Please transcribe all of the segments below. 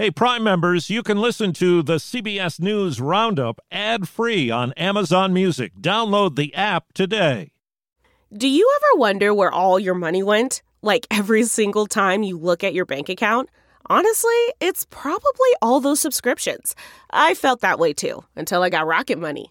Hey, Prime members, you can listen to the CBS News Roundup ad free on Amazon Music. Download the app today. Do you ever wonder where all your money went? Like every single time you look at your bank account? Honestly, it's probably all those subscriptions. I felt that way too until I got Rocket Money.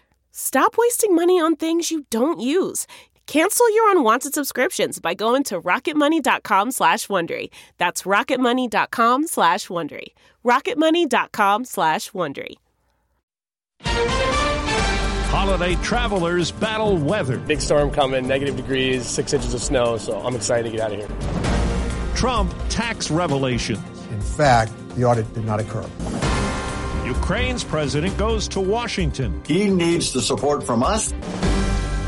Stop wasting money on things you don't use. Cancel your unwanted subscriptions by going to rocketmoney.com slash Wondery. That's rocketmoney.com slash Wondery. rocketmoney.com slash Wondery. Holiday travelers battle weather. Big storm coming, negative degrees, six inches of snow, so I'm excited to get out of here. Trump tax revelations. In fact, the audit did not occur. Ukraine's president goes to Washington. He needs the support from us.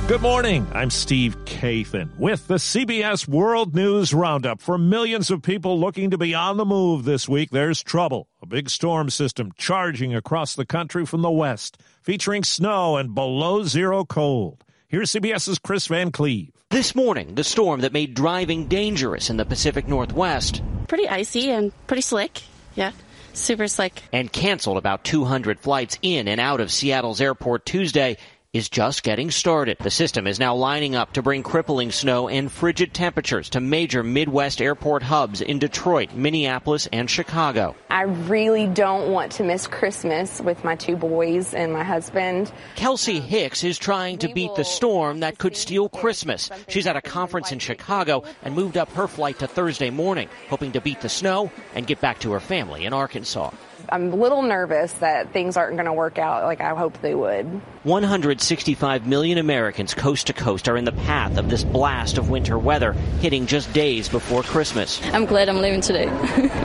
Good morning. I'm Steve Kathan with the CBS World News Roundup. For millions of people looking to be on the move this week, there's trouble. A big storm system charging across the country from the west, featuring snow and below zero cold. Here's CBS's Kris Van Cleave. This morning, the storm that made driving dangerous in the Pacific Northwest. Pretty icy and pretty slick. Yeah super slick. And canceled about 200 flights in and out of Seattle's airport Tuesday is just getting started. The system is now lining up to bring crippling snow and frigid temperatures to major Midwest airport hubs in Detroit, Minneapolis, and Chicago. I really don't want to miss Christmas with my two boys and my husband. Kelsey um, Hicks is trying to beat the storm that could steal Christmas. She's at a conference in Chicago and moved up her flight to Thursday morning, hoping to beat the snow and get back to her family in Arkansas. I'm a little nervous that things aren't going to work out like I hope they would. 165 million Americans coast to coast are in the path of this blast of winter weather hitting just days before Christmas. I'm glad I'm leaving today.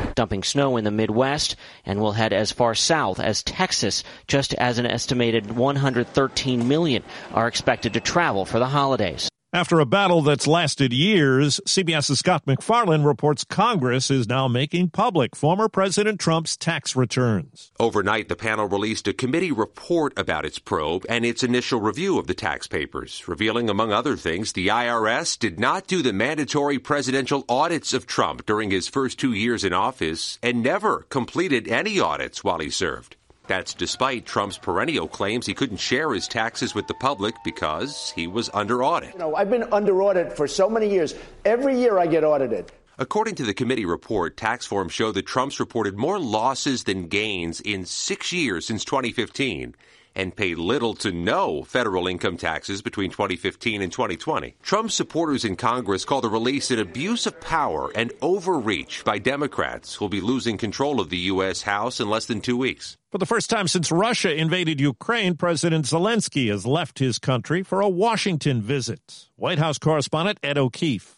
Dumping snow in the Midwest and will head as far south as Texas, just as an estimated 113 million are expected to travel for the holidays. After a battle that's lasted years, CBS's Scott MacFarlane reports Congress is now making public former President Trump's tax returns. Overnight, the panel released a committee report about its probe and its initial review of the tax papers, revealing, among other things, the IRS did not do the mandatory presidential audits of Trump during his first two years in office and never completed any audits while he served. That's despite Trump's perennial claims he couldn't share his taxes with the public because he was under audit. You know, I've been under audit for so many years. Every year I get audited. According to the committee report, tax forms show that Trump's reported more losses than gains in six years since 2015 and paid little to no federal income taxes between 2015 and 2020. Trump's supporters in Congress call the release an abuse of power and overreach by Democrats who'll be losing control of the U.S. House in less than two weeks. For the first time since Russia invaded Ukraine, President Zelensky has left his country for a Washington visit. White House correspondent Ed O'Keefe.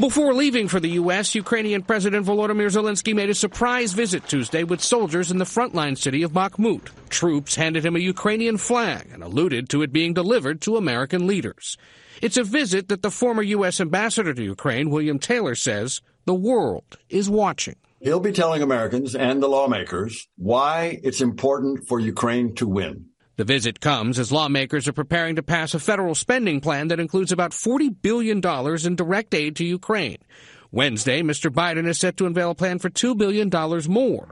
Before leaving for the U.S., Ukrainian President Volodymyr Zelensky made a surprise visit Tuesday with soldiers in the frontline city of Bakhmut. Troops handed him a Ukrainian flag and alluded to it being delivered to American leaders. It's a visit that the former U.S. ambassador to Ukraine, William Taylor, says the world is watching. He'll be telling Americans and the lawmakers why it's important for Ukraine to win. The visit comes as lawmakers are preparing to pass a federal spending plan that includes about $40 billion in direct aid to Ukraine. Wednesday, Mr. Biden is set to unveil a plan for $2 billion more,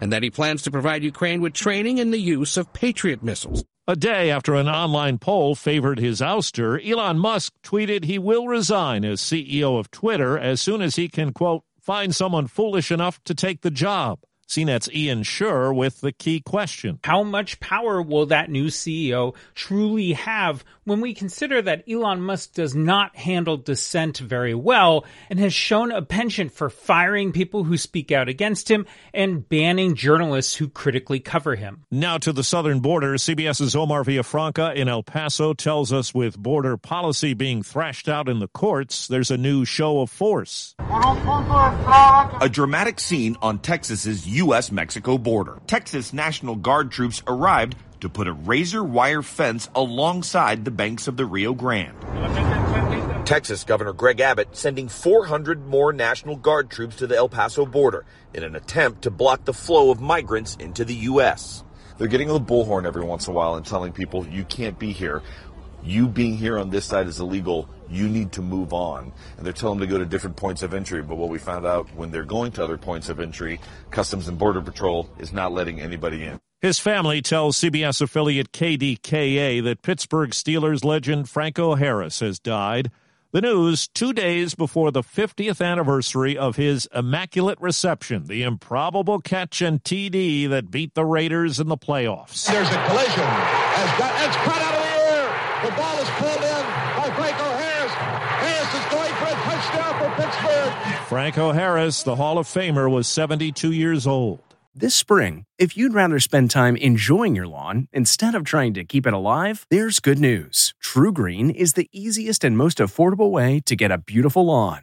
and that he plans to provide Ukraine with training in the use of Patriot missiles. A day after an online poll favored his ouster, Elon Musk tweeted he will resign as CEO of Twitter as soon as he can, quote, find someone foolish enough to take the job. CNET's Ian Sherr with the key question. How much power will that new CEO truly have when we consider that Elon Musk does not handle dissent very well and has shown a penchant for firing people who speak out against him and banning journalists who critically cover him? Now to the southern border, CBS's Omar Villafranca in El Paso tells us with border policy being thrashed out in the courts, there's a new show of force. A dramatic scene on Texas's U.S. Mexico border. Texas National Guard troops arrived to put a razor wire fence alongside the banks of the Rio Grande. Texas Governor Greg Abbott sending 400 more National Guard troops to the El Paso border in an attempt to block the flow of migrants into the U.S. They're getting the bullhorn every once in a while and telling people, you can't be here. You being here on this side is illegal. You need to move on. And they're telling them to go to different points of entry. But what we found out when they're going to other points of entry, Customs and Border Patrol is not letting anybody in. His family tells CBS affiliate KDKA that Pittsburgh Steelers legend Franco Harris has died. The news two days before the 50th anniversary of his immaculate reception, the improbable catch and TD that beat the Raiders in the playoffs. There's a collision. Got, it's cut out of the air. The ball is pulled in by Franco Harris. Harris is going for a touchdown for Pittsburgh. Franco Harris, the Hall of Famer, was 72 years old. This spring, if you'd rather spend time enjoying your lawn instead of trying to keep it alive, there's good news. True Green is the easiest and most affordable way to get a beautiful lawn.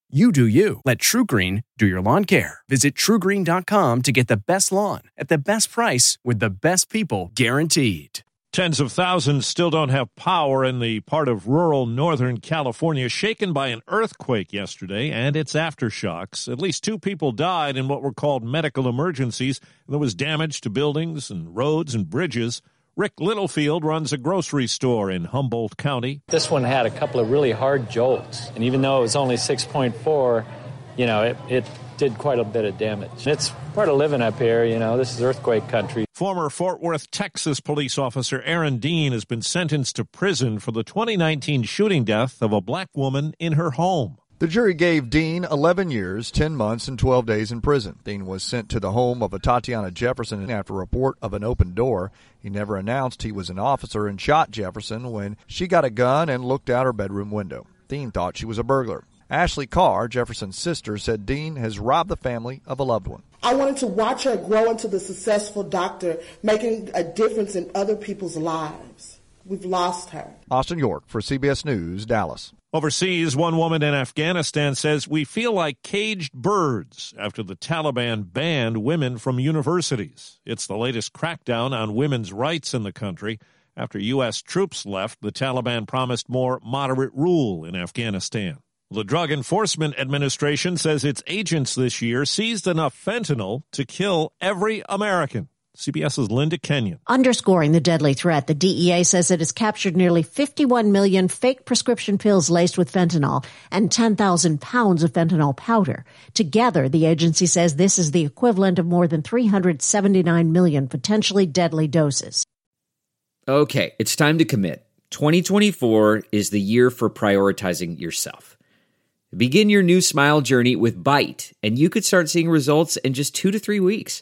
You do you. Let TrueGreen do your lawn care. Visit truegreen.com to get the best lawn at the best price with the best people guaranteed. Tens of thousands still don't have power in the part of rural Northern California shaken by an earthquake yesterday and its aftershocks. At least two people died in what were called medical emergencies. There was damage to buildings and roads and bridges. Rick Littlefield runs a grocery store in Humboldt County. This one had a couple of really hard jolts, and even though it was only 6.4, you know, it, it did quite a bit of damage. It's part of living up here, you know, this is earthquake country. Former Fort Worth, Texas police officer Aaron Dean has been sentenced to prison for the 2019 shooting death of a black woman in her home. The jury gave Dean 11 years, 10 months, and 12 days in prison. Dean was sent to the home of Atatiana Jefferson after a report of an open door. He never announced he was an officer and shot Jefferson when she got a gun and looked out her bedroom window. Dean thought she was a burglar. Ashley Carr, Jefferson's sister, said Dean has robbed the family of a loved one. I wanted to watch her grow into the successful doctor, making a difference in other people's lives. We've lost her. Austin York for CBS News, Dallas. Overseas, one woman in Afghanistan says we feel like caged birds after the Taliban banned women from universities. It's the latest crackdown on women's rights in the country. After U.S. troops left, the Taliban promised more moderate rule in Afghanistan. The Drug Enforcement Administration says its agents this year seized enough fentanyl to kill every American. CBS's Linda Kenyon. Underscoring the deadly threat, the DEA says it has captured nearly 51 million fake prescription pills laced with fentanyl and 10,000 pounds of fentanyl powder. Together, the agency says this is the equivalent of more than 379 million potentially deadly doses. Okay, it's time to commit. 2024 is the year for prioritizing yourself. Begin your new smile journey with Byte, and you could start seeing results in just two to three weeks.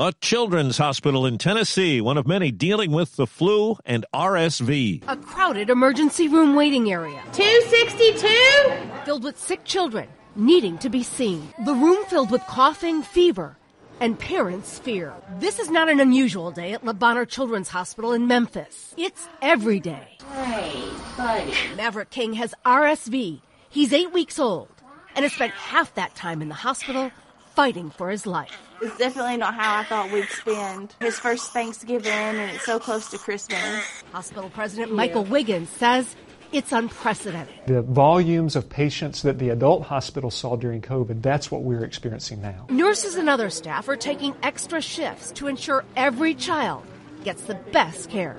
A children's hospital in Tennessee, one of many dealing with the flu and RSV. A crowded emergency room waiting area. 262? Filled with sick children needing to be seen. The room filled with coughing, fever, and parents' fear. This is not an unusual day at Le Bonheur Children's Hospital in Memphis. It's every day. Hey, buddy. Maverick King has RSV. He's eight weeks old and has spent half that time in the hospital fighting for his life. It's definitely not how I thought we'd spend his first Thanksgiving, and it's so close to Christmas. Hospital President Michael Wiggins says it's unprecedented. The volumes of patients that the adult hospital saw during COVID, that's what we're experiencing now. Nurses and other staff are taking extra shifts to ensure every child gets the best care.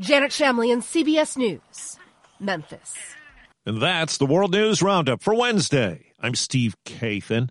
Janet Shamlian CBS News, Memphis. And that's the World News Roundup for Wednesday. I'm Steve Kathan,